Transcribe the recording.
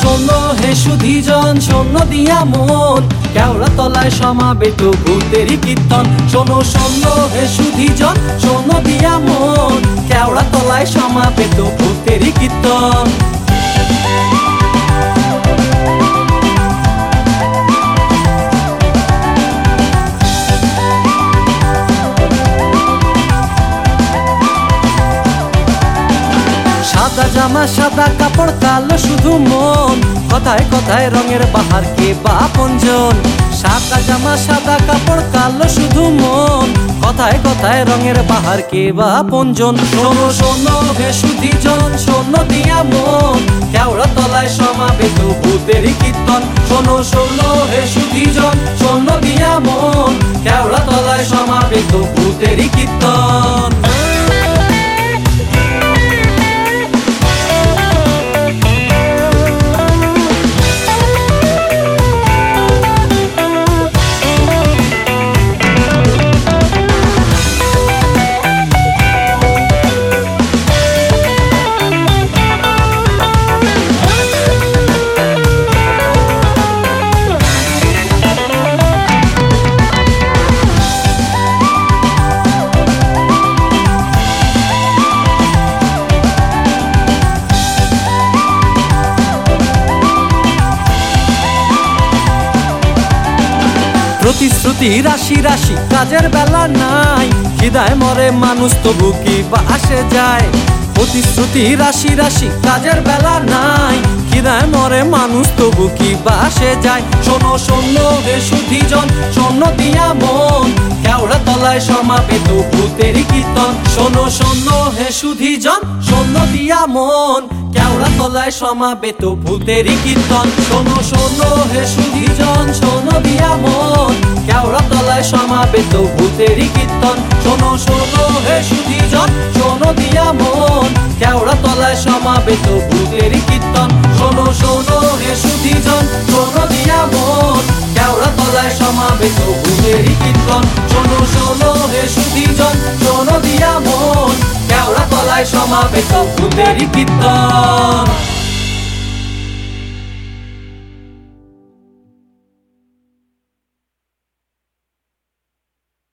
শূন্য হে সুধিজন শূন্য দিয়া মন। কেওড়া তলায় সমাবেত ভূতেরই কীর্তন। শোনো শূন্য হে সুধিজন শূন্য দিয়া মন। কেওড়া তলায় সমাবেত ভূতেরই কীর্তন। সাদা জামা, সাদা কাপড়, কালো শুধু মন। কথায় কথায় রঙের বাহার, কে বা পঞ্জন সাদা জামা, সাদা কাপড়, কালো শুধু মন। কথায় কথায় রঙের বাহার, কে বা পঞ্জন শোনো শোনো, হে সুধীজন, শোনো দিয়া মন। কেওড়া তলায় সমাবেত ভূতেরই কীর্তন। শোনো শোনো, হে সুধীজন, শোনো দিয়া মন। কেওড়া তলায় সমাবেত ভূতেরই কীর্তন। প্রতিশ্রুতি, রাশি রাশি, কাজের বেলা নাই। হৃদয় মরে মানুষ তবু কি বা আসে যায়? প্রতিশ্রুতি, রাশি রাশি, কাজের বেলা নাই। হৃদয় মরে মানুষ তবু কি বা আসে যায়? শোনো শোনো হে সুধীজন, শোনো দিয়া মন। কেওড়া তলায় সমাবেত ভূতেরই কীর্তন। শোনো শোনো হে সুধীজন, শোনো দিয়া মন। কেওড়া তলায় সমাবেত ভূতেরই কীর্তন। শোনো শোনো হে সুধীজন তলায় সমাবেত ভূতেরই কীর্তন। শোনো শোনো হে সুধীজন, শোনো দিয়া মন। কেওড়া তলায় সমাবেত ভূতেরই কীর্তন। শোনো শোনো হে সুধীজন, শোনো দিয়া মন। কেওড়া তলায় সমাবেত ভূতেরই কীর্তন। শোনো শোনো হে সুধীজন, শোনো দিয়া মন। কেওড়া তলায় সমাবেত ভূতেরই কীর্তন।